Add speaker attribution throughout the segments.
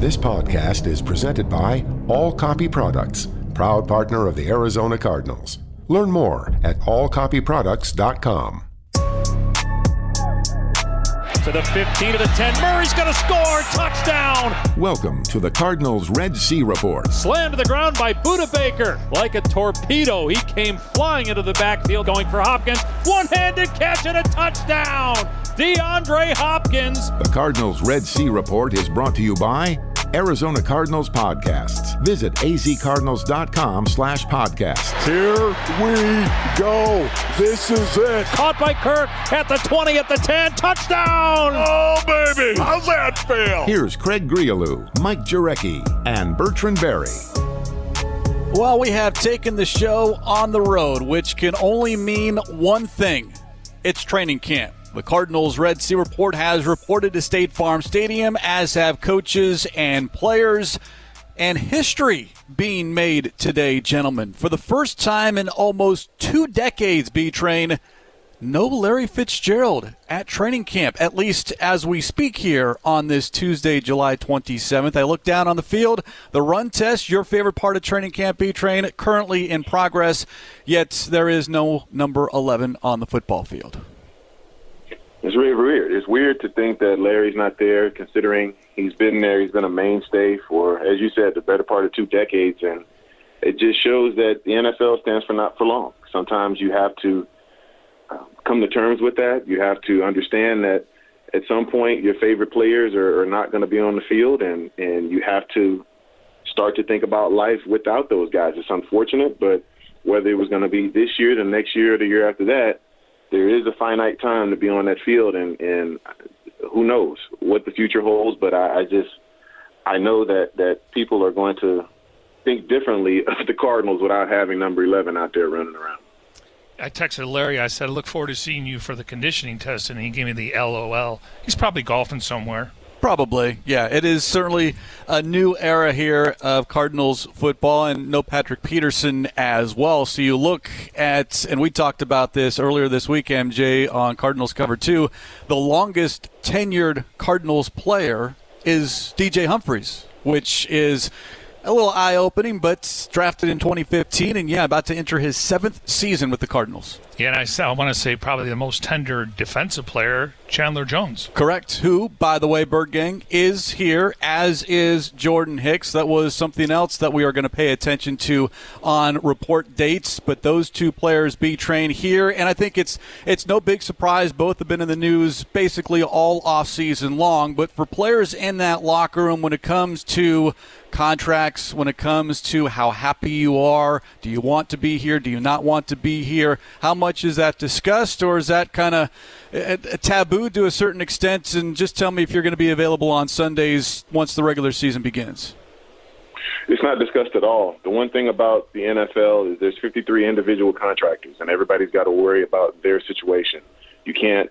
Speaker 1: This podcast is presented by All Copy Products, proud partner of the Arizona Cardinals. Learn more at allcopyproducts.com.
Speaker 2: To the 15 to the 10. Murray's going to score. Touchdown.
Speaker 1: Welcome to the Cardinals Red Sea Report.
Speaker 2: Slammed to the ground by Budda Baker. Like a torpedo, he came flying into the backfield going for Hopkins. One handed catch and a touchdown. DeAndre Hopkins.
Speaker 1: The Cardinals Red Sea Report is brought to you by Arizona Cardinals Podcasts. Visit azcardinals.com slash podcasts.
Speaker 3: Here we go. This is it.
Speaker 2: Caught by Kirk at the 20, at the 10. Touchdown.
Speaker 3: Oh, baby. How's that feel?
Speaker 1: Here's Craig Grialou, Mike Jurecki, and Bertrand Berry.
Speaker 4: Well, we have taken the show on the road, which can only mean one thing. It's training camp. The Cardinals Red Sea Report has reported to State Farm Stadium, as have coaches and players. And history being made today, gentlemen. For the first time in almost two decades, B Train, no Larry Fitzgerald at training camp, at least as we speak here on this Tuesday, July 27th. I look down on the field. The run test, your favorite part of training camp, B Train, currently in progress, yet there is no number 11 on the football field.
Speaker 5: It's really weird. It's weird to think that Larry's not there, considering he's been there. He's been a mainstay for, as you said, the better part of two decades, and it just shows that the NFL stands for not for long. Sometimes you have to uh, come to terms with that. You have to understand that at some point your favorite players are, are not going to be on the field, and and you have to start to think about life without those guys. It's unfortunate, but whether it was going to be this year, the next year, or the year after that there is a finite time to be on that field, and and who knows what the future holds. But I, I just I know that that people are going to think differently of the Cardinals without having number eleven out there running around.
Speaker 6: I texted Larry. I said, I "Look forward to seeing you for the conditioning test," and he gave me the LOL. He's probably golfing somewhere.
Speaker 4: Probably, yeah. It is certainly a new era here of Cardinals football, and no Patrick Peterson as well. So you look at, and we talked about this earlier this week, MJ, on Cardinals Cover 2. The longest tenured Cardinals player is DJ Humphries, which is a little eye opening, but drafted in 2015, and yeah, about to enter his seventh season with the Cardinals.
Speaker 6: Yeah, and I, I want to say probably the most tender defensive player, Chandler Jones.
Speaker 4: Correct. Who, by the way, Bird Gang, is here, as is Jordan Hicks. That was something else that we are going to pay attention to on report dates. But those two players be trained here, and I think it's it's no big surprise. Both have been in the news basically all off season long. But for players in that locker room, when it comes to contracts when it comes to how happy you are. Do you want to be here? Do you not want to be here? How much is that discussed, or is that kind of taboo to a certain extent? And just tell me if you're going to be available on Sundays once the regular season begins.
Speaker 5: It's not discussed at all. The one thing about the NFL is there's 53 individual contractors, and everybody's got to worry about their situation. You can't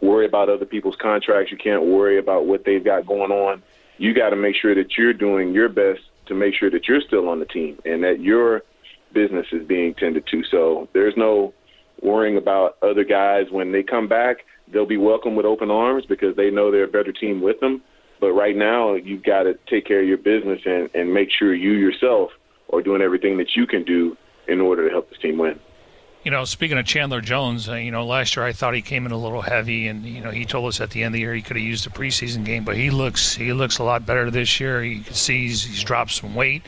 Speaker 5: worry about other people's contracts. You can't worry about what they've got going on you got to make sure that you're doing your best to make sure that you're still on the team and that your business is being tended to. So there's no worrying about other guys when they come back. They'll be welcomed with open arms because they know they're a better team with them. But right now, you've got to take care of your business and, and make sure you yourself are doing everything that you can do in order to help this team win
Speaker 6: you know, speaking of Chandler Jones, uh, you know, last year I thought he came in a little heavy, and you know, he told us at the end of the year he could have used a preseason game, but he looks he looks a lot better this year. You can see he's, he's dropped some weight.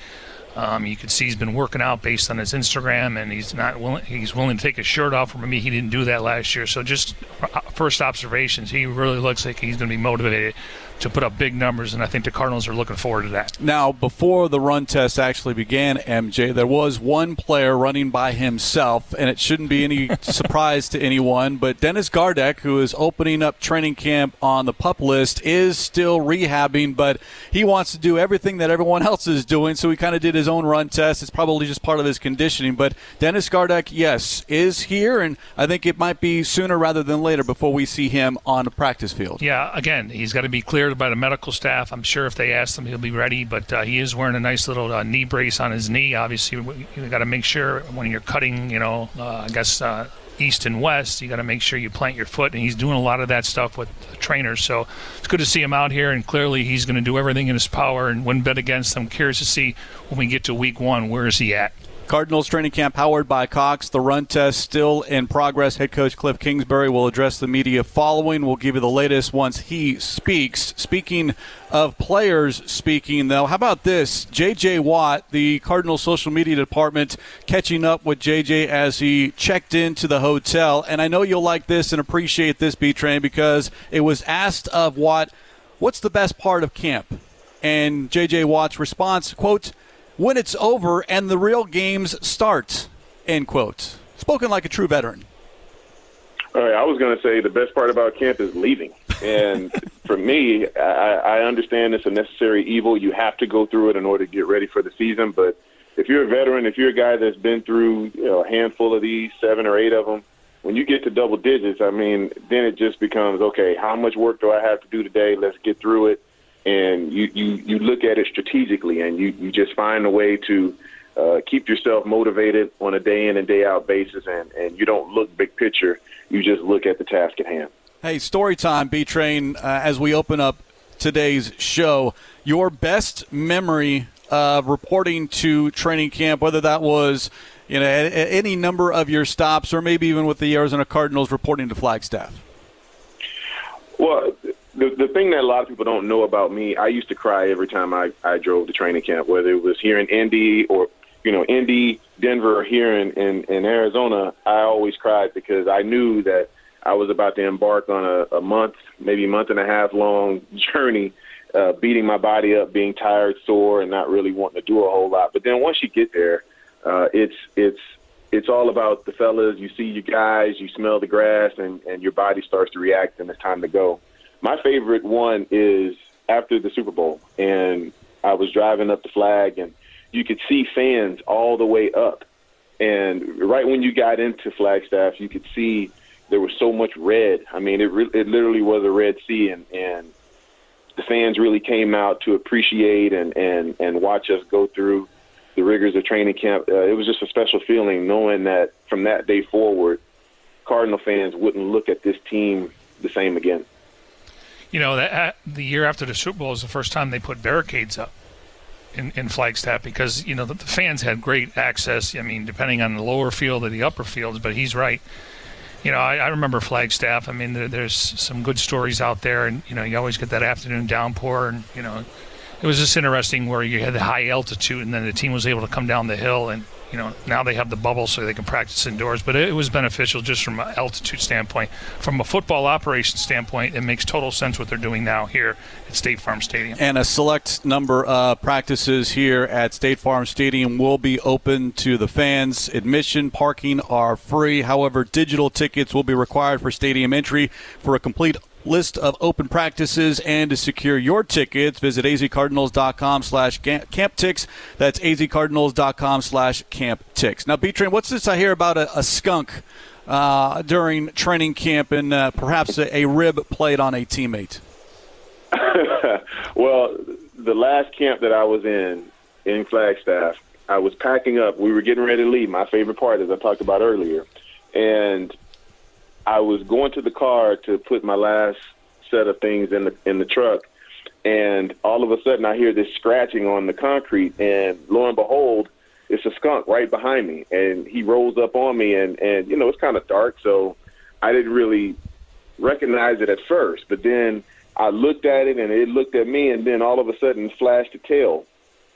Speaker 6: Um, you can see he's been working out based on his Instagram, and he's not willing. He's willing to take his shirt off. For me, he didn't do that last year. So, just uh, first observations, he really looks like he's going to be motivated to put up big numbers, and I think the Cardinals are looking forward to that.
Speaker 4: Now, before the run test actually began, MJ, there was one player running by himself, and it shouldn't be any surprise to anyone, but Dennis Gardeck, who is opening up training camp on the pup list, is still rehabbing, but he wants to do everything that everyone else is doing, so he kind of did his own run test. It's probably just part of his conditioning, but Dennis Gardeck, yes, is here, and I think it might be sooner rather than later before we see him on the practice field.
Speaker 6: Yeah, again, he's got to be clear by the medical staff. I'm sure if they ask him, he'll be ready. But uh, he is wearing a nice little uh, knee brace on his knee. Obviously, you got to make sure when you're cutting, you know, uh, I guess uh, east and west. You got to make sure you plant your foot, and he's doing a lot of that stuff with trainers. So it's good to see him out here, and clearly he's going to do everything in his power and win bet against them. Curious to see when we get to week one, where is he at?
Speaker 4: Cardinals training camp powered by Cox. The run test still in progress. Head coach Cliff Kingsbury will address the media following. We'll give you the latest once he speaks. Speaking of players speaking, though, how about this? J.J. Watt, the Cardinals social media department, catching up with J.J. as he checked into the hotel. And I know you'll like this and appreciate this, B Train, because it was asked of Watt, what's the best part of camp? And J.J. Watt's response, quote, when it's over and the real games start. End quote. Spoken like a true veteran.
Speaker 5: All right, I was going to say the best part about camp is leaving. And for me, I, I understand it's a necessary evil. You have to go through it in order to get ready for the season. But if you're a veteran, if you're a guy that's been through you know, a handful of these, seven or eight of them, when you get to double digits, I mean, then it just becomes okay. How much work do I have to do today? Let's get through it and you, you, you look at it strategically and you, you just find a way to uh, keep yourself motivated on a day in and day out basis and, and you don't look big picture. You just look at the task at hand.
Speaker 4: Hey story time b train uh, as we open up today's show. Your best memory of reporting to training camp whether that was you know any number of your stops or maybe even with the arizona cardinals reporting to flagstaff?
Speaker 5: Well the the thing that a lot of people don't know about me, I used to cry every time I I drove to training camp, whether it was here in Indy or you know Indy, Denver, or here in in, in Arizona. I always cried because I knew that I was about to embark on a, a month, maybe month and a half long journey, uh, beating my body up, being tired, sore, and not really wanting to do a whole lot. But then once you get there, uh, it's it's it's all about the fellas. You see your guys, you smell the grass, and and your body starts to react, and it's time to go my favorite one is after the Super Bowl, and I was driving up the flag, and you could see fans all the way up. And right when you got into Flagstaff, you could see there was so much red. I mean, it re- it literally was a red sea, and and the fans really came out to appreciate and and and watch us go through the rigors of training camp. Uh, it was just a special feeling knowing that from that day forward, Cardinal fans wouldn't look at this team the same again
Speaker 6: you know, that, uh, the year after the Super Bowl is the first time they put barricades up in, in Flagstaff because you know the, the, fans had great access. I mean, depending on the lower field or the upper fields, but he's right. You know, I, I remember Flagstaff. I mean, there, there's some good stories out there, and you know, you always get that afternoon downpour, and you know, it was just interesting where you had the high altitude, and then the team was able to come down the hill and you know now they have the bubble so they can practice indoors but it, was beneficial just from an altitude standpoint. From a football operation standpoint it makes total sense what they're doing now here at state farm stadium.
Speaker 4: And a select number of practices here at state farm stadium will be open to the fans. Admission parking are free. However digital tickets will be required for stadium entry. For a complete list of open practices and to secure your tickets visit azcardinals.com slash camp camptix that's azcardinals.com slash camp camptix now b-train what's this i hear about a, a skunk uh, during training camp and uh, perhaps a, a, rib played on a teammate?
Speaker 5: Well the last camp that i was in in flagstaff i was packing up. We were getting ready to leave my favorite part as i talked about earlier. And I was going to the car to put my last set of things in the in the truck, and all of a sudden I hear this scratching on the concrete, and lo and behold, it's a skunk right behind me, and he rolls up on me, and and you know it's kind of dark, so I didn't really recognize it at first, but then I looked at it, and it looked at me, and then all of a sudden flashed a tail.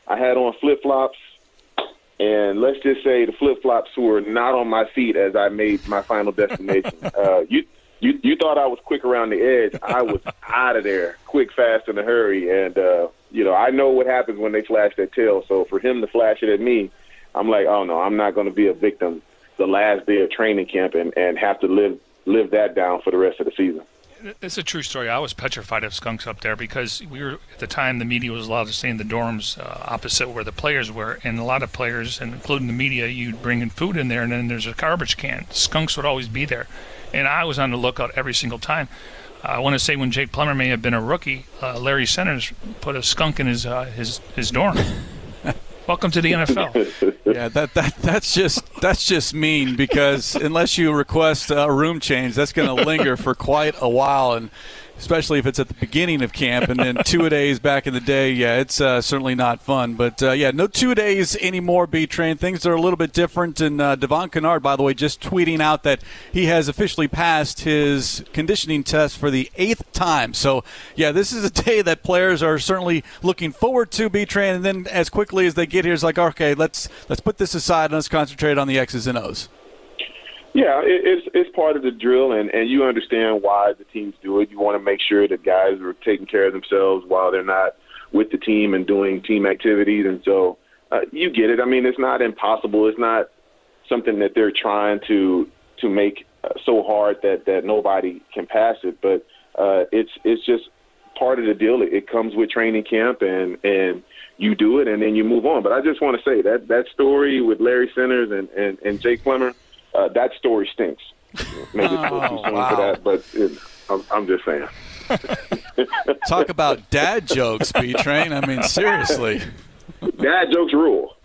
Speaker 5: I had on flip flops and let's just say the flip flops were not on my feet as I made my final destination. uh, you you you thought I was quick around the edge. I was out of there, quick, fast, in a hurry. And uh, you know, I know what happens when they flash their tail. So for him to flash it at me, I'm like, oh no, I'm not going to be a victim the last day of training camp and and have to live live that down for the rest of the season
Speaker 6: it's a true story. I was petrified of skunks up there because we were at the time the media was allowed to stay in the dorms uh, opposite where the players were, and a lot of players, and including the media, you'd bring in food in there, and then there's a garbage can. Skunks would always be there, and I was on the lookout every single time. I want to say when Jake Plummer may have been a rookie, uh, Larry Centers put a skunk in his uh, his his dorm. Welcome to the NFL.
Speaker 4: yeah, that, that that's just that's just mean because unless you request a room change, that's going to linger for quite a while and especially if it's at the beginning of camp and then two a days back in the day. Yeah, it's uh, certainly not fun. But uh, yeah, no two days anymore. B train things are a little bit different. And uh, Devon Kennard, by the way, just tweeting out that he has officially passed his conditioning test for the eighth time. So yeah, this is a day that players are certainly looking forward to. B train, and then as quickly as they get here, it's like okay, let's let's put this aside and let's concentrate on the X's and O's.
Speaker 5: Yeah, it, it's it's part of the drill, and and you understand why the teams do it. You want to make sure that guys are taking care of themselves while they're not with the team and doing team activities, and so uh, you get it. I mean, it's not impossible. It's not something that they're trying to to make uh, so hard that that nobody can pass it, but uh, it's it's just part of the deal. It, it comes with training camp, and and you do it, and then you move on. But I just want to say that that story with Larry Centers and and, and Jake Plummer uh, that story stinks. Maybe it's oh, too soon wow. for that, but it, I'm, I'm just saying.
Speaker 4: Talk about dad jokes, B Train. I mean, seriously.
Speaker 5: Dad jokes rule.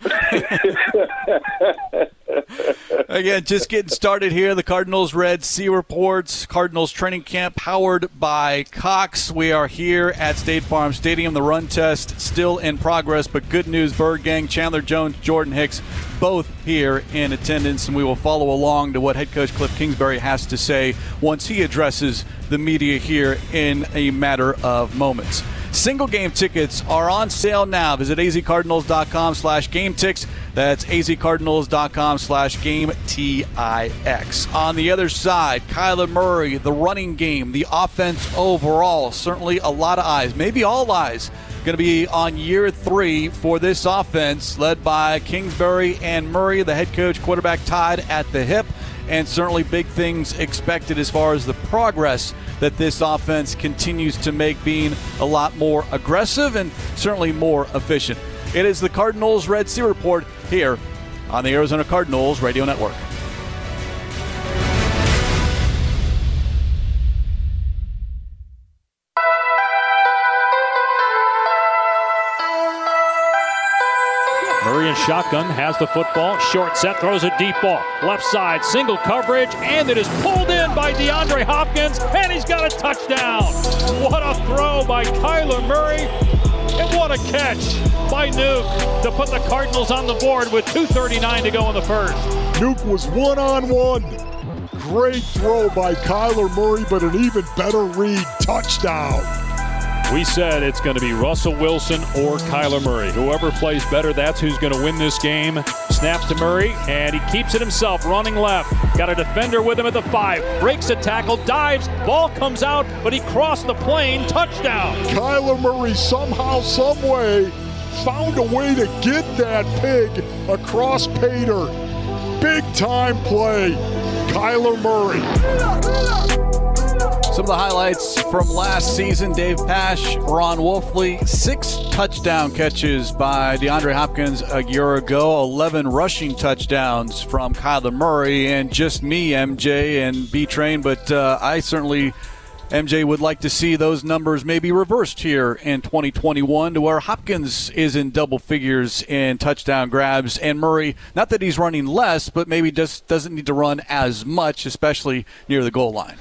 Speaker 4: Again, just getting started here. The Cardinals Red Sea Reports, Cardinals training camp powered by Cox. We are here at State Farm Stadium. The run test still in progress, but good news, Bird Gang, Chandler Jones, Jordan Hicks, both here in attendance, and we will follow along to what head coach Cliff Kingsbury has to say once he addresses the media here in a matter of moments. Single game tickets are on sale now. Visit azcardinals.com slash game ticks. That's azcardinals.com slash game T-I-X. On the other side, Kyler Murray, the running game, the offense overall. Certainly a lot of eyes, maybe all eyes, going to be on year three for this offense, led by Kingsbury and Murray, the head coach, quarterback tied at the hip and certainly big things expected as far as the progress that this offense continues to make, being a lot more aggressive and certainly more efficient. It is the Cardinals Red Sea Report here on the Arizona Cardinals Radio Network.
Speaker 2: In shotgun has the football. Short set throws a deep ball. Left side, single coverage, and it is pulled in by DeAndre Hopkins, and he's got a touchdown. What a throw by Kyler Murray, and what a catch by Nuke to put the Cardinals on the board with 2.39 to go in the first.
Speaker 3: Nuke was one on one. Great throw by Kyler Murray, but an even better read touchdown.
Speaker 2: We said it's going to be Russell Wilson or Kyler Murray. Whoever plays better, that's who's going to win this game. Snaps to Murray, and he keeps it himself, running left. Got a defender with him at the five. Breaks a tackle, dives, ball comes out, but he crossed the plane. Touchdown.
Speaker 3: Kyler Murray somehow, someway found a way to get that pig across Pater. Big time play. Kyler Murray.
Speaker 4: Some of the highlights from last season Dave Pasch, Ron Wolfley, six touchdown catches by DeAndre Hopkins a year ago, 11 rushing touchdowns from Kyler Murray, and just me, MJ, and B Train. But uh, I certainly. MJ would like to see those numbers maybe reversed here in 2021 to where Hopkins is in double figures in touchdown grabs and Murray, not that he's running less, but maybe just doesn't need to run as much, especially near the goal line.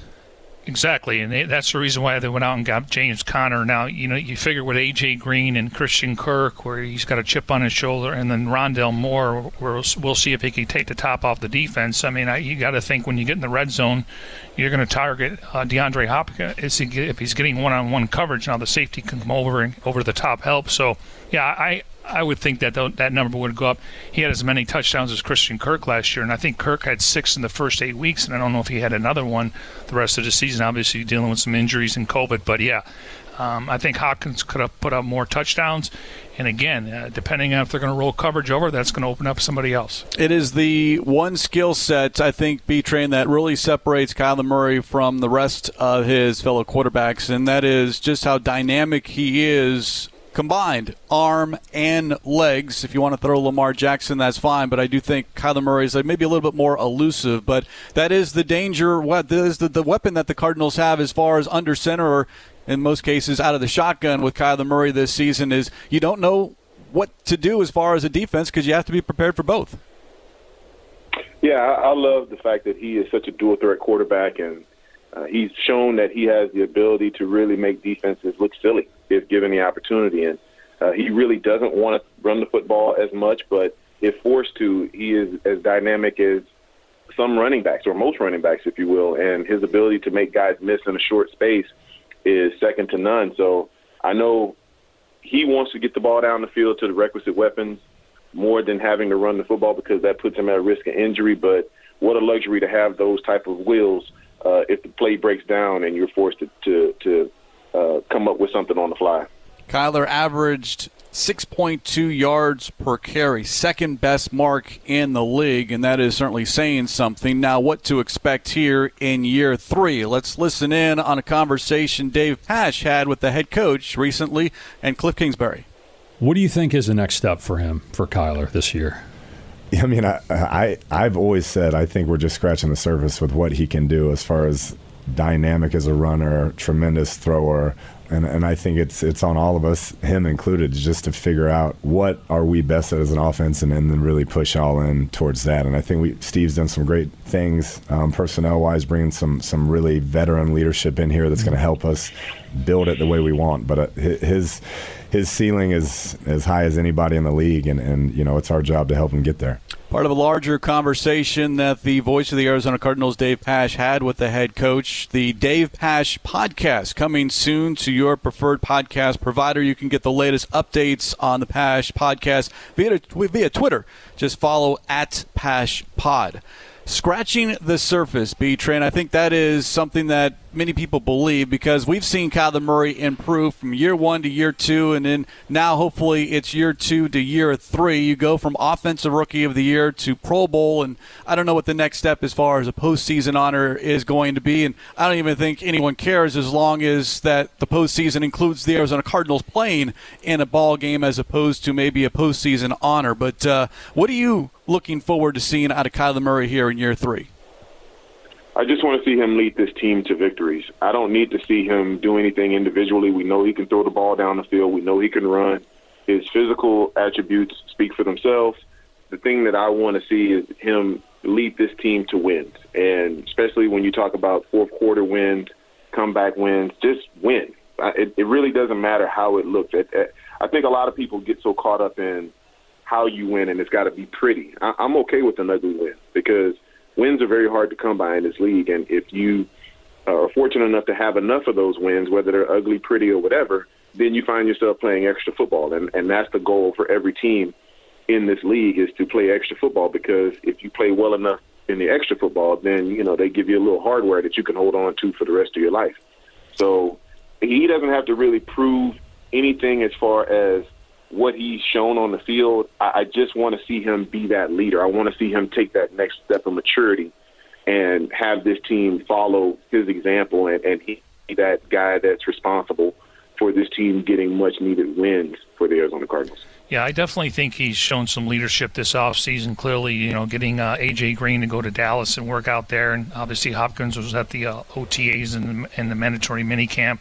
Speaker 6: Exactly, and they, that's the reason why they went out and got James Conner. Now, you know, you figure with AJ Green and Christian Kirk, where he's got a chip on his shoulder, and then Rondale Moore, where we'll see if he can take the top off the defense. I mean, I, you got to think when you get in the red zone, you're going to target uh, DeAndre Hopkins if he's getting one-on-one coverage. Now the safety can come over and over the top help. So, yeah, I I would think that that number would go up. He had as many touchdowns as Christian Kirk last year, and I think Kirk had six in the first eight weeks, and I don't know if he had another one the rest of the season. Obviously, dealing with some injuries and COVID, but yeah, um, I think Hopkins could have put up more touchdowns. And again, uh, depending on if they're going to roll coverage over, that's going to open up somebody else.
Speaker 4: It is the one skill set, I think, B Train, that really separates Kyler Murray from the rest of his fellow quarterbacks, and that is just how dynamic he is combined arm and legs. If you want to throw Lamar Jackson, that's fine. But I do think Kyler Murray is maybe a little bit more elusive. But that is the danger. What is the, the weapon that the Cardinals have as far as under center or in most cases out of the shotgun with Kyler Murray this season is you don't know what to do as far as a defense because you have to be prepared for both.
Speaker 5: Yeah, I, I love the fact that he is such a dual threat quarterback, and uh, he's shown that he has the ability to really make defenses look silly if given the opportunity. And uh, he really doesn't want to run the football as much, but if forced to, he is as dynamic as some running backs, or most running backs, if you will. And his ability to make guys miss in a short space is second to none. So I know he wants to get the ball down the field to the requisite weapons more than having to run the football because that puts him at risk of injury. But what a luxury to have those type of wheels uh, if the play breaks down and you're forced to to, to uh, come up with something on the fly.
Speaker 4: Kyler averaged 6.2 yards per carry, second best mark in the league, and that is certainly saying something. Now, what to expect here in year three? Let's listen in on a conversation Dave Pasch had with the head coach recently and Cliff Kingsbury.
Speaker 2: What do you think is the next step for him, for Kyler, this year?
Speaker 7: I mean, I, I I've always said I think we're just scratching the surface with what he can do as far as dynamic as a runner, tremendous thrower, and and I think it's it's on all of us, him included, just to figure out what are we best at as an offense, and, and then really push all in towards that. And I think we Steve's done some great things um, personnel wise, bringing some some really veteran leadership in here that's going to help us build it the way we want. But uh, his his ceiling is as high as anybody in the league, and, and you know it's our job to help him get there.
Speaker 4: Part of a larger conversation that the voice of the Arizona Cardinals, Dave Pasch, had with the head coach. The Dave Pasch podcast coming soon to your preferred podcast provider. You can get the latest updates on the Pasch podcast via via Twitter. Just follow at Pasch Pod scratching the surface, B Train. I think that is something that many people believe because we've seen Kyler Murray improve from year one to year two, and then now hopefully it's year two to year three. You go from offensive rookie of the year to Pro Bowl, and I don't know what the next step as far as a postseason honor is going to be, and I don't even think anyone cares as long as that the postseason includes the Arizona Cardinals playing in a ball game as opposed to maybe a postseason honor. But uh, what are you looking forward to seeing out of Kyler Murray here in year three?
Speaker 5: I just want to see him lead this team to victories. I don't need to see him do anything individually. We know he can throw the ball down the field. We know he can run. His physical attributes speak for themselves. The thing that I want to see is him lead this team to wins, and especially when you talk about fourth quarter wins, comeback wins, just win. It, it really doesn't matter how it looks. I think a lot of people get so caught up in how you win, and it's got to be pretty. I, I'm okay with an ugly win because wins are very hard to come by in this league, and if you uh, are fortunate enough to have enough of those wins, whether they're ugly, pretty, or whatever, then you find yourself playing extra football, and and that's the goal for every team in this league is to play extra football because if you play well enough in the extra football, then you know they give you a little hardware that you can hold on to for the rest of your life. So he doesn't have to really prove anything as far as what he's shown on the field, I, I just want to see him be that leader. I want to see him take that next step of maturity and have this team follow his example and, and he be that guy that's responsible for this team getting much needed wins for the Arizona Cardinals.
Speaker 6: Yeah, I definitely think he's shown some leadership this offseason. Clearly, you know, getting uh, AJ Green to go to Dallas and work out there, and obviously Hopkins was at the uh, OTAs and and the mandatory minicamp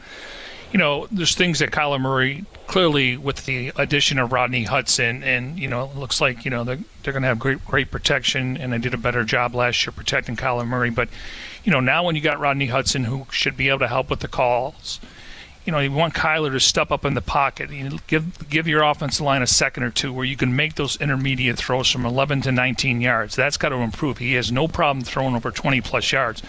Speaker 6: you know, there's things that Kyler Murray clearly with the addition of Rodney Hudson, and you know, it looks like you know they're, they're going to have great great protection, and they did a better job last year protecting Kyler Murray. But you know, now when you got Rodney Hudson, who should be able to help with the calls, you know, you want Kyler to step up in the pocket. You give give your offensive line a second or two where you can make those intermediate throws from 11 to 19 yards. That's got to improve. He has no problem throwing over 20 plus yards.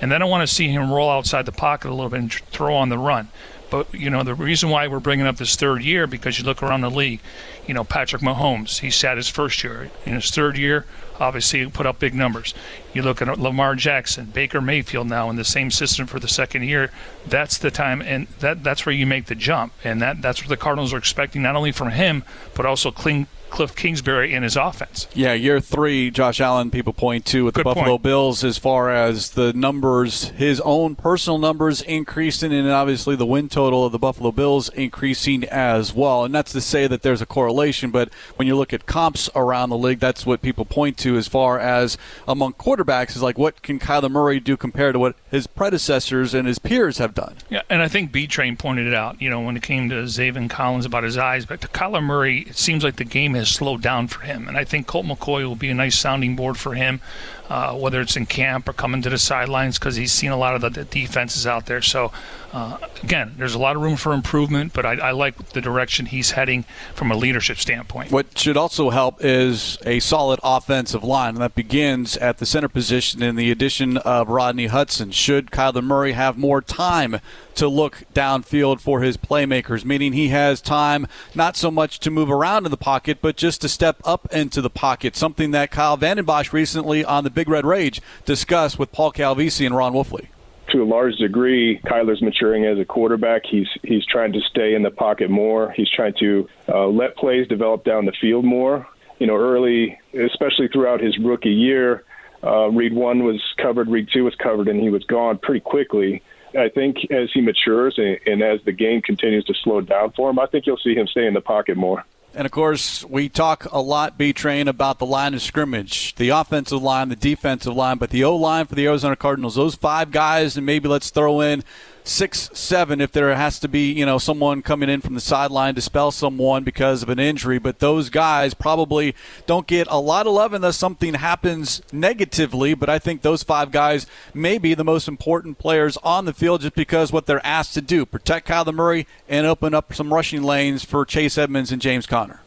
Speaker 6: And then I want to see him roll outside the pocket a little bit and throw on the run. But you know the reason why we're bringing up this third year because you look around the league, you know Patrick Mahomes, he sat his first year. In his third year, obviously he put up big numbers. You look at Lamar Jackson, Baker Mayfield now in the same system for the second year. That's the time, and that that's where you make the jump, and that that's what the Cardinals are expecting not only from him but also Kling, Cliff Kingsbury in his offense.
Speaker 4: Yeah, year three, Josh Allen, people point to with the Buffalo point. Bills as far as the numbers, his own personal numbers increasing, and obviously the win total total of the Buffalo Bills increasing as well. And that's to say that there's a correlation, but when you look at comps around the league, that's what people point to as far as among quarterbacks is like what can Kyler Murray do compared to what his predecessors and his peers have done.
Speaker 6: Yeah, and I think B Train pointed it out, you know, when it came to Zaven Collins about his eyes, but to Kyler Murray, it seems like the game has slowed down for him. And I think Colt McCoy will be a nice sounding board for him uh, whether it's in camp or coming to the sidelines, because he's seen a lot of the, the defenses out there. So, uh, again, there's a lot of room for improvement, but I, I, like the direction he's heading from a leadership standpoint.
Speaker 4: What should also help is a solid offensive line, and that begins at the center position in the addition of Rodney Hudson. Should Kyler Murray have more time to look downfield for his playmakers, meaning he has time not so much to move around in the pocket, but just to step up into the pocket, something that Kyle Vanden Bosch recently on the Big Red Rage discussed with Paul Calvisi and Ron Wolfley
Speaker 8: to a large degree, Kyler's maturing as a quarterback. He's he's trying to stay in the pocket more. He's trying to uh, let plays develop down the field more. You know, early, especially throughout his rookie year, uh, read one was covered, read two was covered, and he was gone pretty quickly. I think as he matures and, and as the game continues to slow down for him, I think you'll see him stay in the pocket more.
Speaker 4: And of course, we talk a lot, B Train, about the line of scrimmage, the offensive line, the defensive line, but the O line for the Arizona Cardinals, those five guys, and maybe let's throw in six, seven if there has to be, you know, someone coming in from the sideline to spell someone because of an injury. But those guys probably don't get a lot of love unless something happens negatively. But I think those five guys may be the most important players on the field just because what they're asked to do protect Kyler Murray and open up some rushing lanes for Chase Edmonds and James Conner.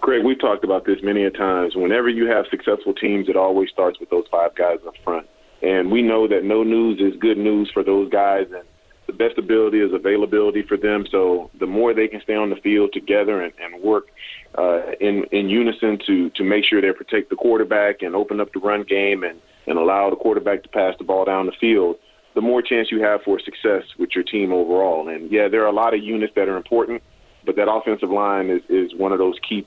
Speaker 5: Craig, we've talked about this many a times. Whenever you have successful teams, it always starts with those five guys up front. And we know that no news is good news for those guys, and the best ability is availability for them. So the more they can stay on the field together and, and work uh, in in unison to to make sure they protect the quarterback and open up the run game and and allow the quarterback to pass the ball down the field, the more chance you have for success with your team overall. And yeah, there are a lot of units that are important, but that offensive line is is one of those key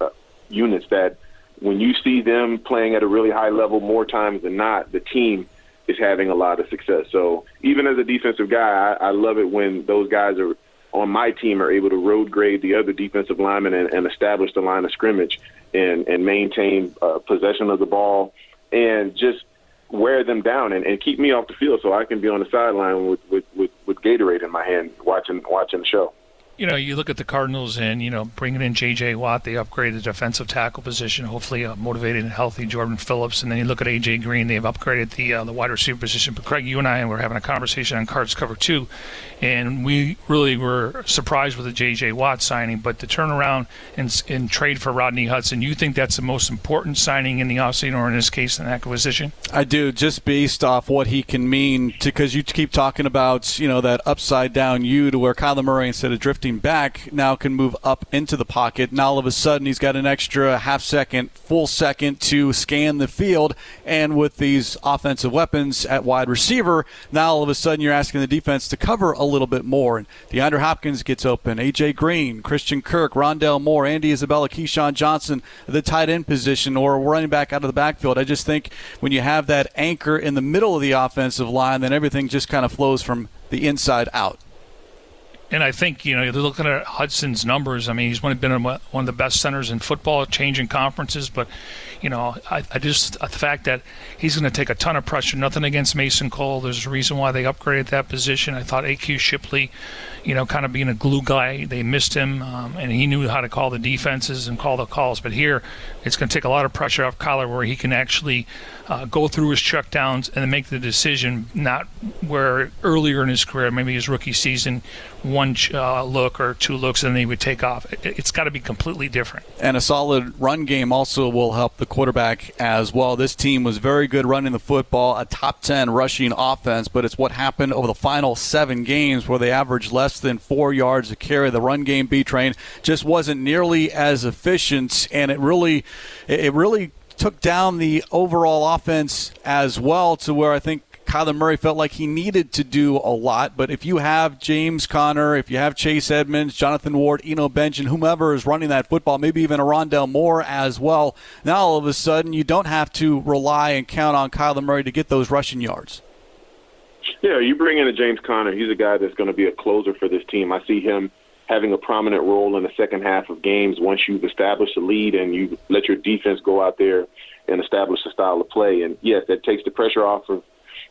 Speaker 5: uh, units that when you see them playing at a really high level more times than not, the team is having a lot of success. So even as a defensive guy, I, I love it when those guys are on my team are able to road grade the other defensive linemen and, and establish the line of scrimmage and, and maintain uh, possession of the ball and just wear them down and, and keep me off the field so I can be on the sideline with, with, with, with Gatorade in my hand watching watching the show
Speaker 6: you know, you look at the Cardinals and, you know, bringing in J.J. Watt, they upgraded the defensive tackle position, hopefully a motivated and healthy Jordan Phillips. And then you look at A.J. Green, they've upgraded the uh, the wide receiver position. But, Craig, you and I were having a conversation on Cards Cover 2, and we really were surprised with the J.J. Watt signing. But the turnaround and, and trade for Rodney Hudson, you think that's the most important signing in the offseason, or in this case, an acquisition?
Speaker 4: I do, just based off what he can mean, because you keep talking about, you know, that upside down U to where Kyler Murray, instead of drifting back now can move up into the pocket. Now all of a sudden he's got an extra half second, full second to scan the field. And with these offensive weapons at wide receiver, now all of a sudden you're asking the defense to cover a little bit more. And DeAndre Hopkins gets open, AJ Green, Christian Kirk, Rondale Moore, Andy Isabella, KeeSean Johnson, the tight end position, or running back out of the backfield. I just think when you have that anchor in the middle of the offensive line, then everything just kind of flows from the inside out
Speaker 6: and I think you know you're looking at Hudson's numbers. I mean, he's one been one of the best centers in football, changing conferences. But you know, I, I just the fact that he's going to take a ton of pressure. Nothing against Mason Cole. There's a reason why they upgraded that position. I thought AQ Shipley, you know, kind of being a glue guy, they missed him, um, and he knew how to call the defenses and call the calls. But here, it's going to take a lot of pressure off Kyler, where he can actually uh, go through his checkdowns and make the decision. Not where earlier in his career, maybe his rookie season, one uh, look or two looks, and then he would take off. It, it's got to be completely different.
Speaker 4: And a solid run game also will help the quarterback as well. This team was very good running the football, a top 10 rushing offense, but it's what happened over the final seven games where they averaged less than four yards a carry. The run game B train just wasn't nearly as efficient, and it really, it really took down the overall offense as well to where I think Kyler Murray felt like he needed to do a lot. But if you have James Conner, if you have Chase Edmonds, Jonathan Ward, Eno and whomever is running that football, maybe even a Rondale Moore as well, now all of a sudden you don't have to rely and count on Kyler Murray to get those rushing yards.
Speaker 5: Yeah, you bring in a James Conner. He's a guy that's going to be a closer for this team. I see him having a prominent role in the second half of games once you've established a lead and you let your defense go out there and establish a style of play. And yes, that takes the pressure off of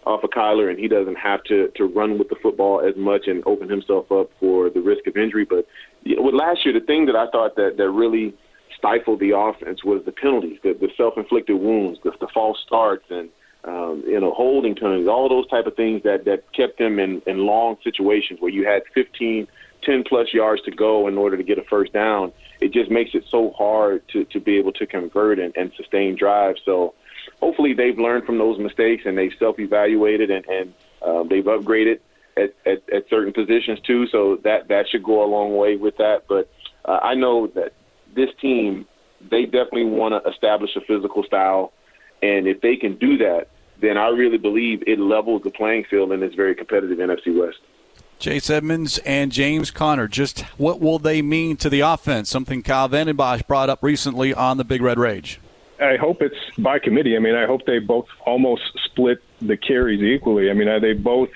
Speaker 5: off of Kyler, and he doesn't have to to run with the football as much and open himself up for the risk of injury. But you know, with last year, the thing that I thought that that really stifled the offense was the penalties, the, the self-inflicted wounds, the, the false starts, and um, you know holding penalties, all those type of things that that kept them in in long situations where you had 15, 10 plus yards to go in order to get a first down. It just makes it so hard to to be able to convert and, and sustain drives. So hopefully they've learned from those mistakes and they've self-evaluated and, and um, they've upgraded at, at, at certain positions too. So that that should go a long way with that. But uh, I know that this team they definitely want to establish a physical style, and if they can do that, then I really believe it levels the playing field in this very competitive NFC West.
Speaker 4: Chase Edmonds and James Conner, just what will they mean to the offense? Something Kyle Vanden Bosch brought up recently on the Big Red Rage.
Speaker 8: I hope it's by committee. I mean, I hope they both almost split the carries equally. I mean, they both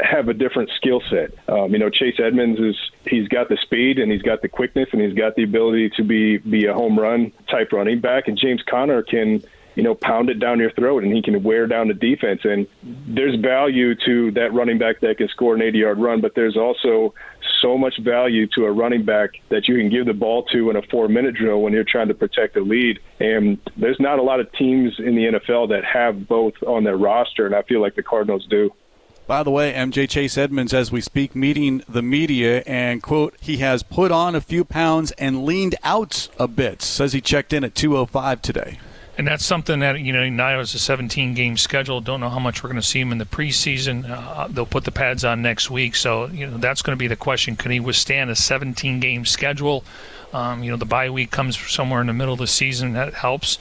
Speaker 8: have a different skill set. Um, you know, Chase Edmonds is he's got the speed and he's got the quickness and he's got the ability to be be a home run type running back. And James Conner can you know, pound it down your throat and he can wear down the defense. And there's value to that running back that can score an 80 yard run, but there's also so much value to a running back that you can give the ball to in a four minute drill when you're trying to protect a lead. And there's not a lot of teams in the NFL that have both on their roster, and I feel like the Cardinals do.
Speaker 4: By the way, MJ Chase Edmonds, as we speak, meeting the media, and quote, he has put on a few pounds and leaned out a bit. Says he checked in at 205 today.
Speaker 6: And that's something that, you know, now it's a 17 game schedule. Don't know how much we're going to see him in the preseason. Uh, they'll put the pads on next week. So, you know, that's going to be the question. Can he withstand a 17 game schedule? Um, you know, the bye week comes somewhere in the middle of the season. That helps.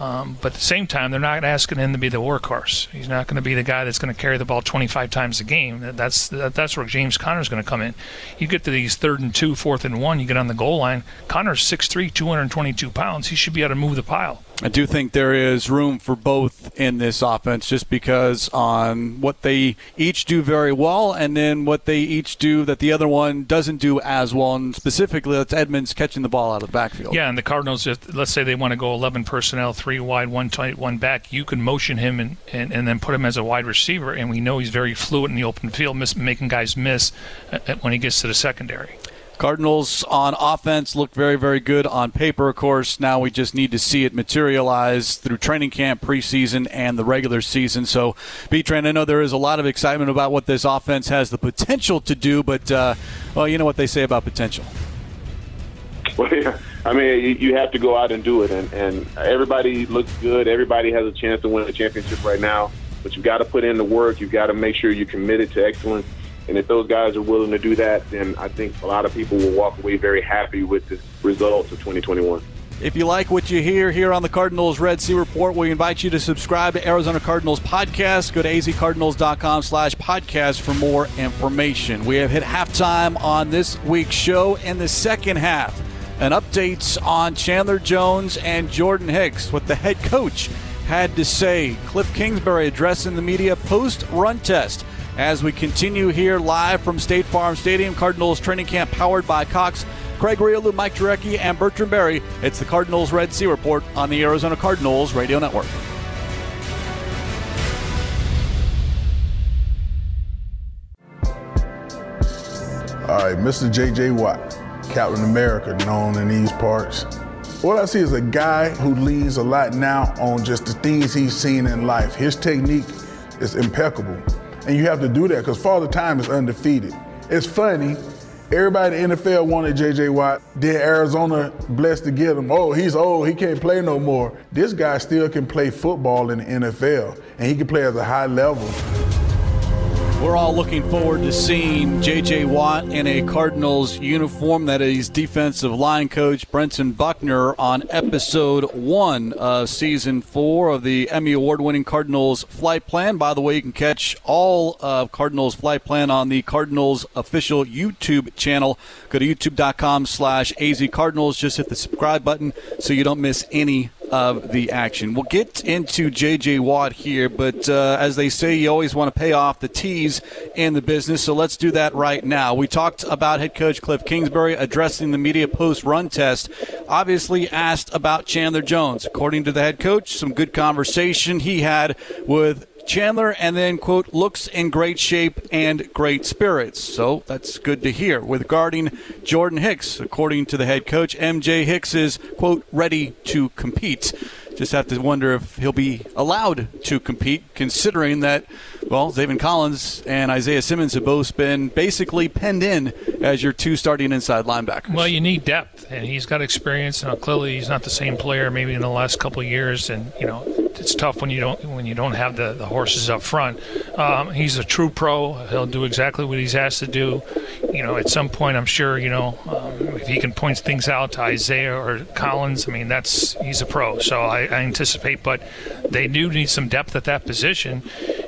Speaker 6: Um, but at the same time, they're not asking him to be the workhorse. He's not going to be the guy that's going to carry the ball 25 times a game. That's that's where James Conner's going to come in. You get to these third and two, fourth and one, you get on the goal line. Conner's 6'3", 222 pounds. He should be able to move the pile.
Speaker 4: I do think there is room for both in this offense just because on what they each do very well and then what they each do that the other one doesn't do as well. And specifically, that's Edmonds catching the ball out of the backfield.
Speaker 6: Yeah, and the Cardinals, if, let's say they want to go 11 personnel, three wide, one tight, one back, you can motion him and, and, and then put him as a wide receiver. And we know he's very fluid in the open field, miss, making guys miss uh, when he gets to the secondary.
Speaker 4: Cardinals on offense look very, very good on paper, of course. Now we just need to see it materialize through training camp, preseason, and the regular season. So, B-Train, I know there is a lot of excitement about what this offense has the potential to do, but, uh, well, you know what they say about potential.
Speaker 5: Well, yeah. I mean, you have to go out and do it, and, and everybody looks good. Everybody has a chance to win a championship right now, but you've got to put in the work. You've got to make sure you're committed to excellence and if those guys are willing to do that, then I think a lot of people will walk away very happy with the results of 2021.
Speaker 4: If you like what you hear here on the Cardinals Red Sea Report, we invite you to subscribe to Arizona Cardinals podcast. Go to azcardinals.com slash podcast for more information. We have hit halftime on this week's show in the second half. An updates on Chandler Jones and Jordan Hicks, what the head coach had to say. Cliff Kingsbury addressing the media post run test as we continue here live from State Farm Stadium. Cardinals training camp powered by Cox. Craig Grialou, Mike Jurecki, and Bertrand Berry. It's the Cardinals Red Sea Report on the Arizona Cardinals Radio Network.
Speaker 9: All right, Mr. J.J. Watt, Captain America, known in these parts. What I see is a guy who leans a lot now on just the things he's seen in life. His technique is impeccable. And you have to do that because Father Time is undefeated. It's funny. Everybody in the NFL wanted J.J. Watt. Then Arizona blessed to get him. Oh, he's old. He can't play no more. This guy still can play football in the NFL, and he can play at a high level.
Speaker 4: We're all looking forward to seeing J.J. Watt in a Cardinals uniform. That is defensive line coach Brentson Buckner on episode one of season four of the Emmy Award winning Cardinals flight plan. By the way, you can catch all of Cardinals flight plan on the Cardinals official YouTube channel. Go to youtube.com slash azcardinals. Just hit the subscribe button so you don't miss any of the action. We'll get into J.J. Watt here, but uh, as they say, you always want to pay off the T's in the business, so let's do that right now. We talked about head coach Cliff Kingsbury addressing the media post run test, obviously asked about Chandler Jones. According to the head coach, some good conversation he had with Chandler, and then, quote, looks in great shape and great spirits. So that's good to hear. With guarding Jordan Hicks, according to the head coach, MJ Hicks is, quote, ready to compete. Just have to wonder if he'll be allowed to compete, considering that, well, Zaven Collins and Isaiah Simmons have both been basically penned in as your two starting inside linebackers.
Speaker 6: Well, you need depth, and he's got experience. And clearly, he's not the same player maybe in the last couple years, and you know it's tough when you don't when you don't have the, the horses up front. Um, he's a true pro. He'll do exactly what he's asked to do. You know, at some point, I'm sure you know um, if he can point things out to Isaiah or Collins. I mean, that's he's a pro. So I, I anticipate, but they do need some depth at that position.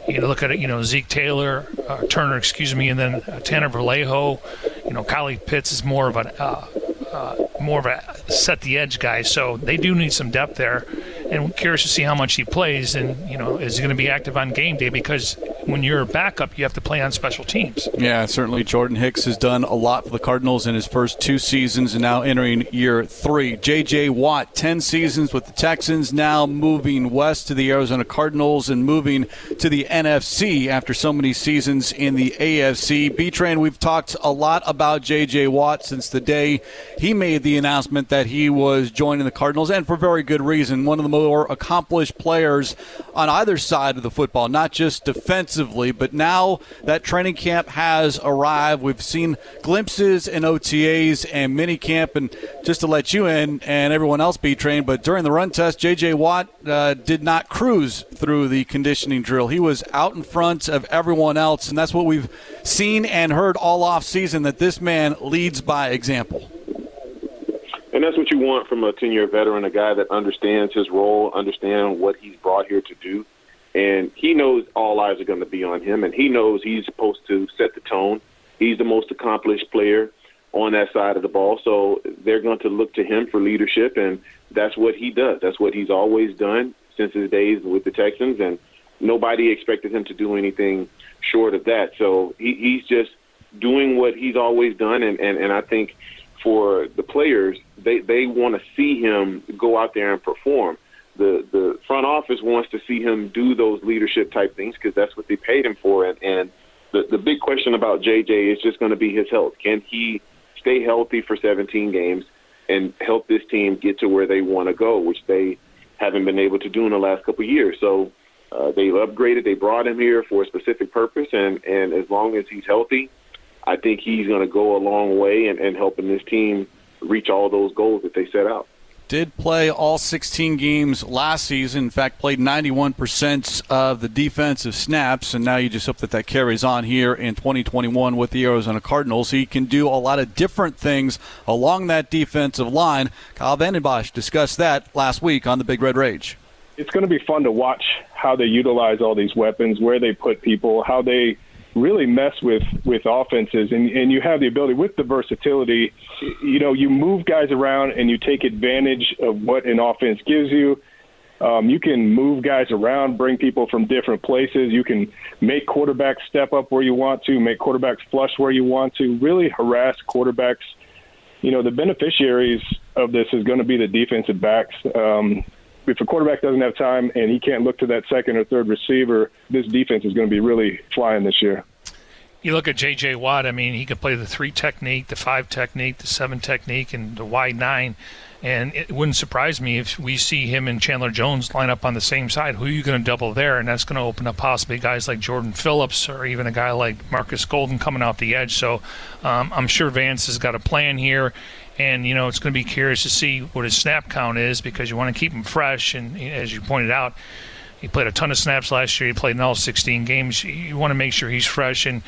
Speaker 6: You know, look at it. You know, Zeke Taylor, uh, Turner, excuse me, and then uh, Tanner Vallejo. You know, Kylie Fitts is more of an uh, uh, more of a set the edge guy. So they do need some depth there and curious to see how much he plays. And you know, is he going to be active on game day? Because when you're a backup, you have to play on special teams.
Speaker 4: Yeah, certainly. Jordan Hicks has done a lot for the Cardinals in his first two seasons, and now entering year three. J.J. Watt, ten seasons with the Texans, now moving west to the Arizona Cardinals and moving to the NFC after so many seasons in the AFC. B Train, we've talked a lot about J.J. Watt since the day he made the announcement that he was joining the Cardinals, and for very good reason. One of the more accomplished players on either side of the football, not just but now that training camp has arrived. We've seen glimpses in OTAs and mini camp, and just to let you in and everyone else B Train, but during the run test, J.J. Watt uh, did not cruise through the conditioning drill. He was out in front of everyone else, and that's what we've seen and heard all off season that this man leads by example.
Speaker 5: And that's what you want from a 10 year veteran, a guy that understands his role, understands what he's brought here to do. And he knows all eyes are going to be on him, and he knows he's supposed to set the tone. He's the most accomplished player on that side of the ball, so they're going to look to him for leadership, and that's what he does. That's what he's always done since his days with the Texans, and nobody expected him to do anything short of that. So he, he's just doing what he's always done, and, and, and I think for the players, they, they want to see him go out there and perform the the front office wants to see him do those leadership type things because that's what they paid him for. And, and the the big question about JJ is just going to be his health. Can he stay healthy for 17 games and help this team get to where they want to go, which they haven't been able to do in the last couple of years. So uh, they upgraded. They brought him here for a specific purpose, and and as long as he's healthy, I think he's going to go a long way in, in helping this team reach all those goals that they set out
Speaker 4: did play all 16 games last season. In fact, played 91% of the defensive snaps, and now you just hope that that carries on here in 2021 with the Arizona Cardinals. He can do a lot of different things along that defensive line. Kyle Vanden Bosch discussed that last week on the Big Red Rage.
Speaker 8: It's going to be fun to watch how they utilize all these weapons, where they put people, how they – really mess with with offenses and and you have the ability with the versatility you know you move guys around and you take advantage of what an offense gives you. Um, you can move guys around bring people from different places. You can make quarterbacks step up where you want to make quarterbacks flush where you want to really harass quarterbacks. You know the beneficiaries of this is going to be the defensive backs. Um, if a quarterback doesn't have time and he can't look to that second or third receiver, this defense is going to be really flying this year.
Speaker 6: You look at J.J. Watt. I mean, he can play the three technique, the five technique, the seven technique, and the wide nine. And it wouldn't surprise me if we see him and Chandler Jones line up on the same side. Who are you going to double there? And that's going to open up possibly guys like Jordan Phillips or even a guy like Marcus Golden coming out the edge. So um, I'm sure Vance has got a plan here and you know it's going to be curious to see what his snap count is because you want to keep him fresh. And as you pointed out, he played a ton of snaps last year. He played in all 16 games. You want to make sure he's fresh. And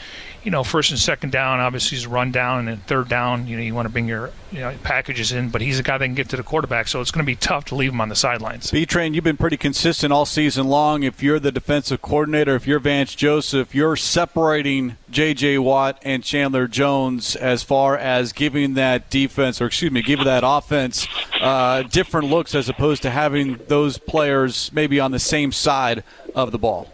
Speaker 6: you know, first and second down, obviously he's run down, and then third down, you know, you want to bring your you know, packages in. But he's a guy that can get to the quarterback, so it's going to be tough to leave him on the sidelines.
Speaker 4: B Train, you've been pretty consistent all season long. If you're the defensive coordinator, if you're Vance Joseph, you're separating J.J. Watt and Chandler Jones as far as giving that defense, or excuse me, giving that offense uh, different looks as opposed to having those players maybe on the same side of the ball.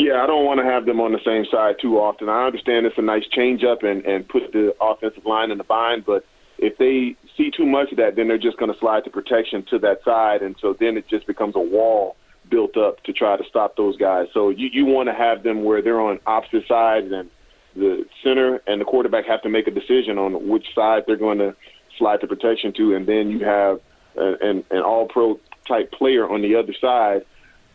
Speaker 5: Yeah, I don't want to have them on the same side too often. I understand it's a nice change up and, and put the offensive line in the bind, but if they see too much of that, then they're just going to slide the protection to that side, and so then it just becomes a wall built up to try to stop those guys. So you, you want to have them where they're on opposite sides, and the center and the quarterback have to make a decision on which side they're going to slide the protection to, and then you have an, an all-pro type player on the other side,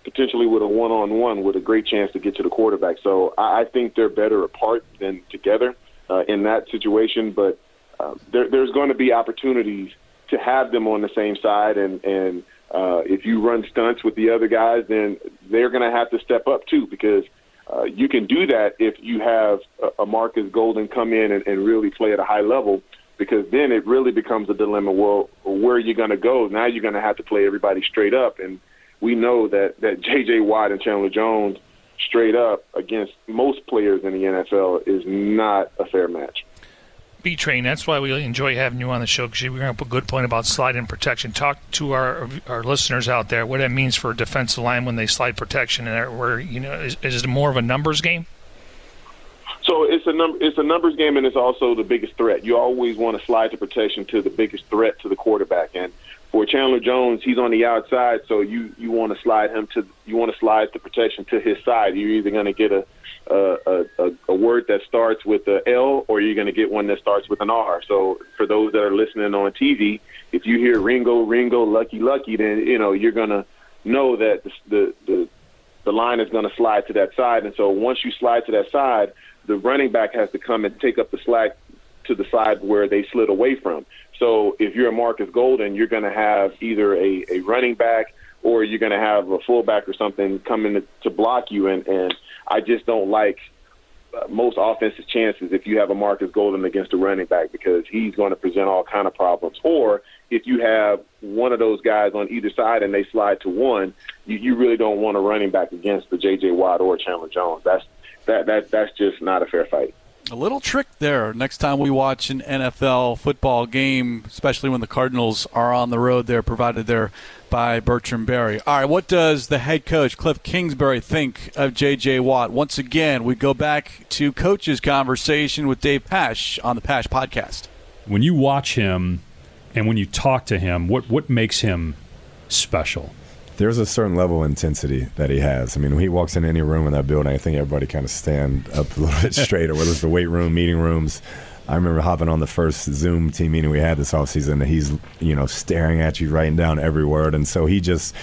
Speaker 5: potentially with a one-on-one with a great chance to get to the quarterback. So I, I think they're better apart than together uh, in that situation, but uh, there, there's going to be opportunities to have them on the same side, and and uh, if you run stunts with the other guys, then they're going to have to step up too because. Uh, you can do that if you have a, a Marcus Golden come in and, and really play at a high level because then it really becomes a dilemma. Well, where are you going to go? Now you're going to have to play everybody straight up, and we know that that J.J. Watt and Chandler Jones straight up against most players in the NFL is not a fair match.
Speaker 6: B Train, that's why we enjoy having you on the show because you bring up a good point about slide and protection. Talk to our our listeners out there what that means for a defensive line when they slide protection, and where you know is, is it more of a numbers game?
Speaker 5: So it's a number. It's a numbers game, and it's also the biggest threat. You always want to slide to protection to the biggest threat to the quarterback. And for Chandler Jones, he's on the outside, so you you want to slide him to you want to slide the protection to his side. You're either going to get a a, a a word that starts with a L, or you're going to get one that starts with an R. So for those that are listening on TV, if you hear Ringo, Ringo, Lucky, Lucky, then you know you're going to know that the the the, the line is going to slide to that side. And so once you slide to that side the running back has to come and take up the slack to the side where they slid away from. So if you're a Marcus Golden, you're going to have either a, a running back or you're going to have a fullback or something coming to, to block you. And, and I just don't like uh, most offensive chances if you have a Marcus Golden against a running back because he's going to present all kind of problems. Or if you have one of those guys on either side and they slide to one, you, you really don't want a running back against the J.J. Watt or Chandler Jones. That's that that that's just not a fair fight.
Speaker 4: A little trick there. Next time we watch an NFL football game, especially when the Cardinals are on the road, they're provided there by Bertrand Berry. All right, what does the head coach, Cliff Kingsbury, think of J.J. Watt? Once again, we go back to coach's conversation with Dave Pasch on the Pasch podcast.
Speaker 10: When you watch him and when you talk to him, what, what makes him special?
Speaker 7: There's a certain level of intensity that he has. I mean, when he walks in any room in that building, I think everybody kind of stand up a little bit straighter, whether it's the weight room, meeting rooms. I remember hopping on the first Zoom team meeting we had this offseason, and he's, you know, staring at you, writing down every word. And so he just,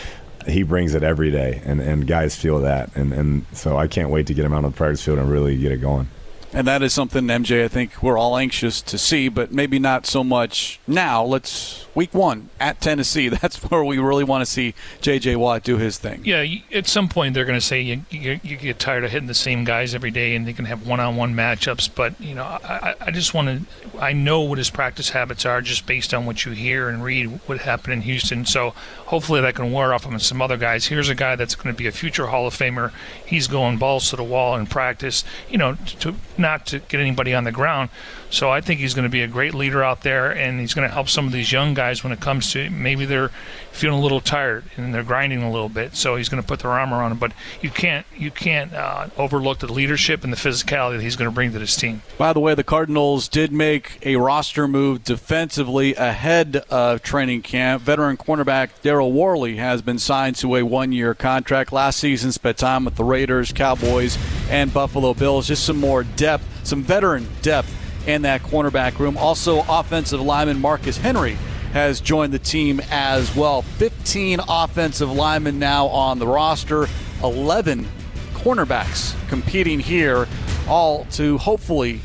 Speaker 7: he brings it every day, and, and guys feel that. And, and so I can't wait to get him out on the practice field and really get it going.
Speaker 4: And that is something, MJ, I think we're all anxious to see, but maybe not so much now. Let's week one at Tennessee. That's where we really want to see J.J. Watt do his thing.
Speaker 6: Yeah, at some point they're going to say you, you, you, get tired of hitting the same guys every day, and they can have one-on-one matchups. But you know, I, I just want to. I know what his practice habits are just based on what you hear and read what happened in Houston. So hopefully that can wear off on some other guys. Here's a guy that's going to be a future Hall of Famer. He's going balls to the wall in practice. You know, to not to get anybody on the ground. So I think he's going to be a great leader out there, and he's going to help some of these young guys when it comes to maybe they're feeling a little tired and they're grinding a little bit. So he's going to put their armor on them. But you can't you can't uh, overlook the leadership and the physicality that he's going to bring to this team.
Speaker 4: By the way, the Cardinals did make a roster move defensively ahead of training camp. Veteran cornerback Daryl Worley has been signed to a one-year contract. Last season, spent time with the Raiders, Cowboys, and Buffalo Bills. Just some more depth, some veteran depth in that cornerback room. Also, offensive lineman Marcus Henry has joined the team as well. 15 offensive linemen now on the roster, 11 cornerbacks competing here, all to hopefully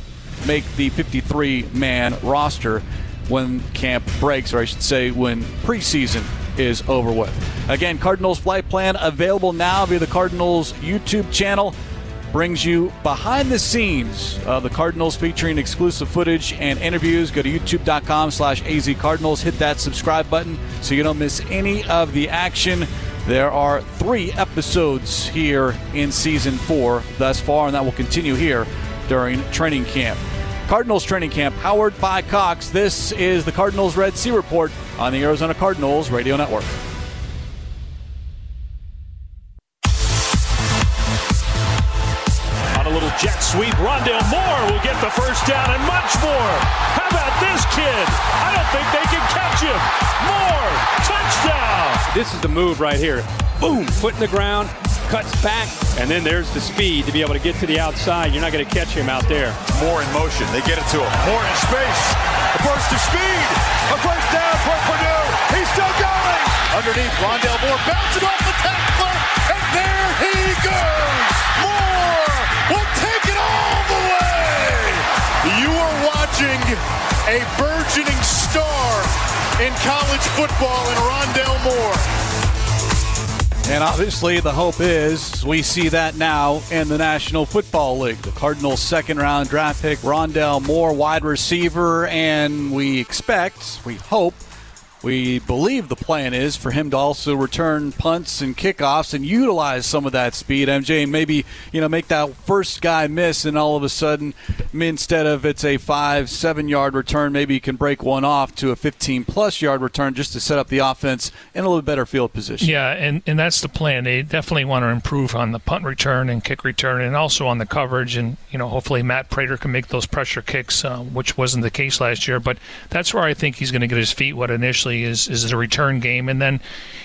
Speaker 4: make the 53 man roster when camp breaks, or I should say, when preseason is over with. Again, Cardinals flight plan available now via the Cardinals YouTube channel brings you behind the scenes of the Cardinals featuring exclusive footage and interviews. Go to youtube.com slash azcardinals. Hit that subscribe button so you don't miss any of the action. There are three episodes here in season four thus far, and that will continue here during training camp. Cardinals training camp powered by Cox. This is the Cardinals Red Sea Report on the Arizona Cardinals Radio Network.
Speaker 2: Sweep, Rondale Moore will get the first down and much more. How about this kid? I don't think they can catch him. Moore, touchdown.
Speaker 11: This is the move right here. Boom, foot in the ground, cuts back, and then there's the speed to be able to get to the outside. You're not going to catch him out there.
Speaker 12: Moore in motion. They get it to him. Moore in space. A burst of speed. A first down for Purdue. He's still going. Underneath, Rondale Moore bouncing off the tackler, and there he goes. Moore a burgeoning star in college football in Rondale Moore.
Speaker 4: And obviously, the hope is we see that now in the National Football League. The Cardinals' second round draft pick, Rondale Moore, wide receiver, and we expect, we hope, we believe the plan is for him to also return punts and kickoffs and utilize some of that speed. MJ, maybe you know make that first guy miss, and all of a sudden, instead of it's a five, seven yard return, maybe you can break one off to a 15 plus yard return just to set up the offense in a little better field position.
Speaker 6: Yeah, and, and that's the plan. They definitely want to improve on the punt return and kick return, and also on the coverage. And you know, hopefully Matt Prater can make those pressure kicks, uh, which wasn't the case last year. But that's where I think he's going to get his feet wet initially is is the return game, and then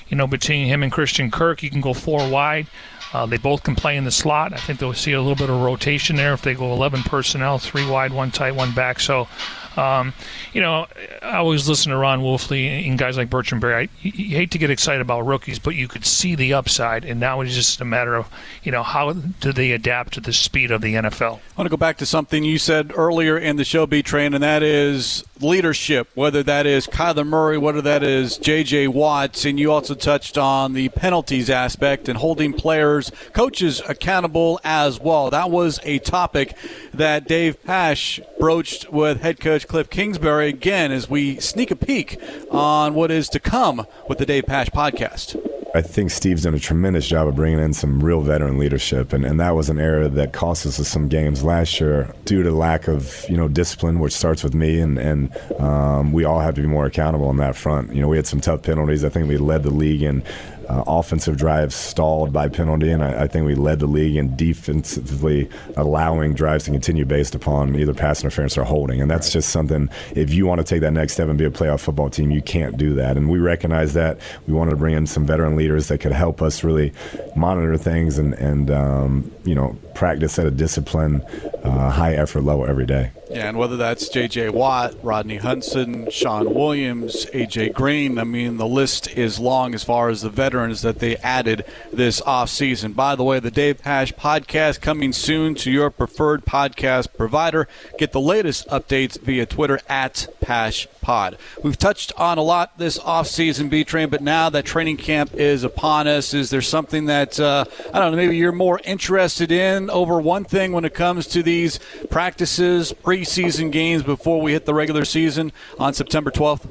Speaker 6: you know between him and Christian Kirk, you can go four wide. Uh, they both can play in the slot. I think they'll see a little bit of rotation there if they go 11 personnel, three wide, one tight, one back. So, um, you know, I always listen to Ron Wolfley and guys like Bertrand Berry. I, you hate to get excited about rookies, but you could see the upside, and now it's just a matter of, you know, how do they adapt to the speed of the NFL?
Speaker 4: I want to go back to something you said earlier in the show, B Train, and that is leadership, whether that is Kyler Murray, whether that is J.J. Watts, and you also touched on the penalties aspect and holding players, coaches accountable as well. That was a topic that Dave Pasch broached with head coach Cliff Kingsbury again as we sneak a peek on what is to come with the Dave Pasch podcast.
Speaker 7: I think Steve's done a tremendous job of bringing in some real veteran leadership, and, and that was an area that cost us some games last year due to lack of you know discipline, which starts with me, and and um, we all have to be more accountable on that front. You know, we had some tough penalties. I think we led the league in uh, offensive drives stalled by penalty, and I, I, think we led the league in defensively allowing drives to continue based upon either pass interference or holding. And that's just something, if you want to take that next step and be a playoff football team, you can't do that. And we recognize that. We wanted to bring in some veteran leaders that could help us really monitor things and, and um, you know, practice at a discipline, uh, high effort level every day.
Speaker 4: Yeah, and whether that's J.J. Watt, Rodney Hudson, Shawn Williams, A.J. Green, I mean, the list is long as far as the veterans that they added this offseason. By the way, the Dave Pasch podcast coming soon to your preferred podcast provider. Get the latest updates via Twitter at Pasch Pod. We've touched on a lot this offseason, B Train, but now that training camp is upon us, is there something that, uh, I don't know, maybe you're more interested in over one thing when it comes to these practices, preseason games before we hit the regular season on September 12th?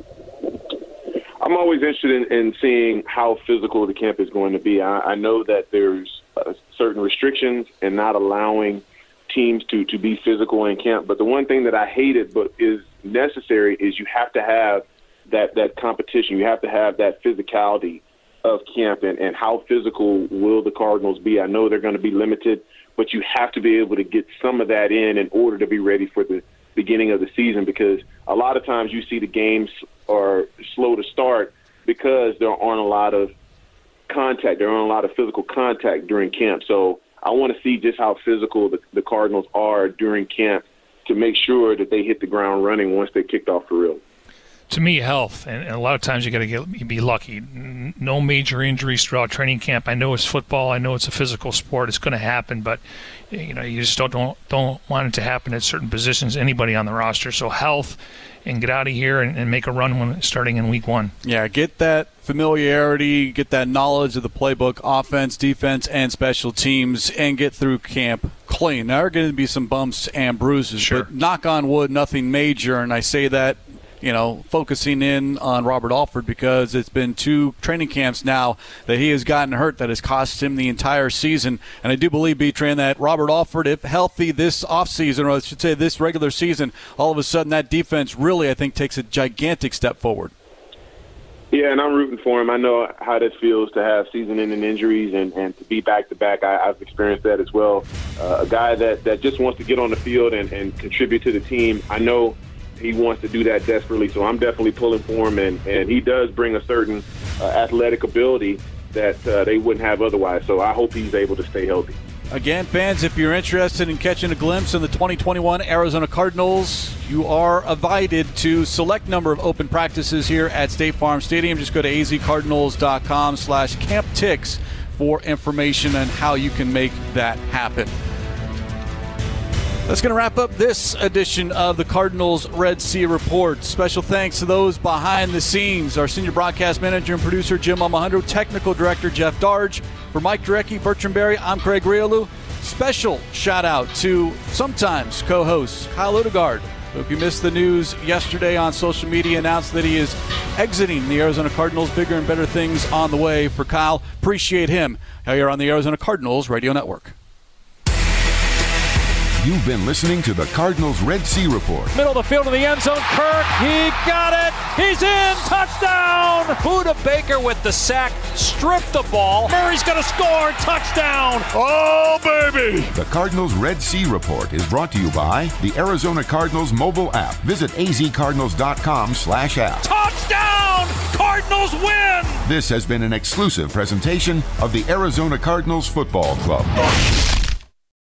Speaker 5: I'm always interested in, in seeing how physical the camp is going to be. I, I know that there's uh, certain restrictions and not allowing teams to, to be physical in camp. But the one thing that I hated but is necessary is you have to have that, that competition. You have to have that physicality of camp and, and how physical will the Cardinals be. I know they're going to be limited but you have to be able to get some of that in in order to be ready for the beginning of the season because a lot of times you see the games are slow to start because there aren't a lot of contact, there aren't a lot of physical contact during camp. So I want to see just how physical the, the Cardinals are during camp to make sure that they hit the ground running once they kicked off for real
Speaker 6: to me, health, and, and a lot of times you got to get be lucky. No major injuries throughout training camp. I know it's football. I know it's a physical sport. It's going to happen, but you know you just don't don't don't want it to happen at certain positions. Anybody on the roster. So health, and get out of here and, and make a run when starting in week one.
Speaker 4: Yeah, get that familiarity, get that knowledge of the playbook, offense, defense, and special teams, and get through camp clean. There are going to be some bumps and bruises,
Speaker 6: sure.
Speaker 4: but knock on wood, nothing major. And I say that you know, focusing in on Robert Alford because it's been two training camps now that he has gotten hurt that has cost him the entire season. And I do believe, B Train, that Robert Alford, if healthy this offseason, or I should say this regular season, all of a sudden that defense really, I think, takes a gigantic step forward.
Speaker 5: Yeah, and I'm rooting for him. I know how this feels to have season-ending injuries and, and to be back-to-back. I, I've experienced that as well. Uh, a guy that, that just wants to get on the field and, and contribute to the team. I know he wants to do that desperately, so I'm definitely pulling for him. And, and he does bring a certain uh, athletic ability that uh, they wouldn't have otherwise. So I hope he's able to stay healthy.
Speaker 4: Again, fans, if you're interested in catching a glimpse of the 2021 Arizona Cardinals, you are invited to select number of open practices here at State Farm Stadium. Just go to azcardinals.com slash camptix for information on how you can make that happen. That's going to wrap up this edition of the Cardinals Red Sea Report. Special thanks to those behind the scenes our senior broadcast manager and producer, Jim Almohandro, technical director, Jeff Darge. For Mike Jurecki, Bertrand Berry, I'm Craig Grialou. Special shout out to sometimes co host Kyle Odegard. If you missed the news yesterday on social media, announced that he is exiting the Arizona Cardinals. Bigger and better things on the way for Kyle. Appreciate him. Now you're on the Arizona Cardinals Radio Network.
Speaker 1: You've been listening to the Cardinals Red Sea Report.
Speaker 2: Middle of the field in the end zone. Kirk, he got it. He's in. Touchdown.
Speaker 11: Budda Baker with the sack. Stripped the ball.
Speaker 2: Murray's going to score. Touchdown.
Speaker 3: Oh, baby.
Speaker 1: The Cardinals Red Sea Report is brought to you by the Arizona Cardinals mobile app. Visit azcardinals.com slash app.
Speaker 2: Touchdown. Cardinals win.
Speaker 1: This has been an exclusive presentation of the Arizona Cardinals Football Club.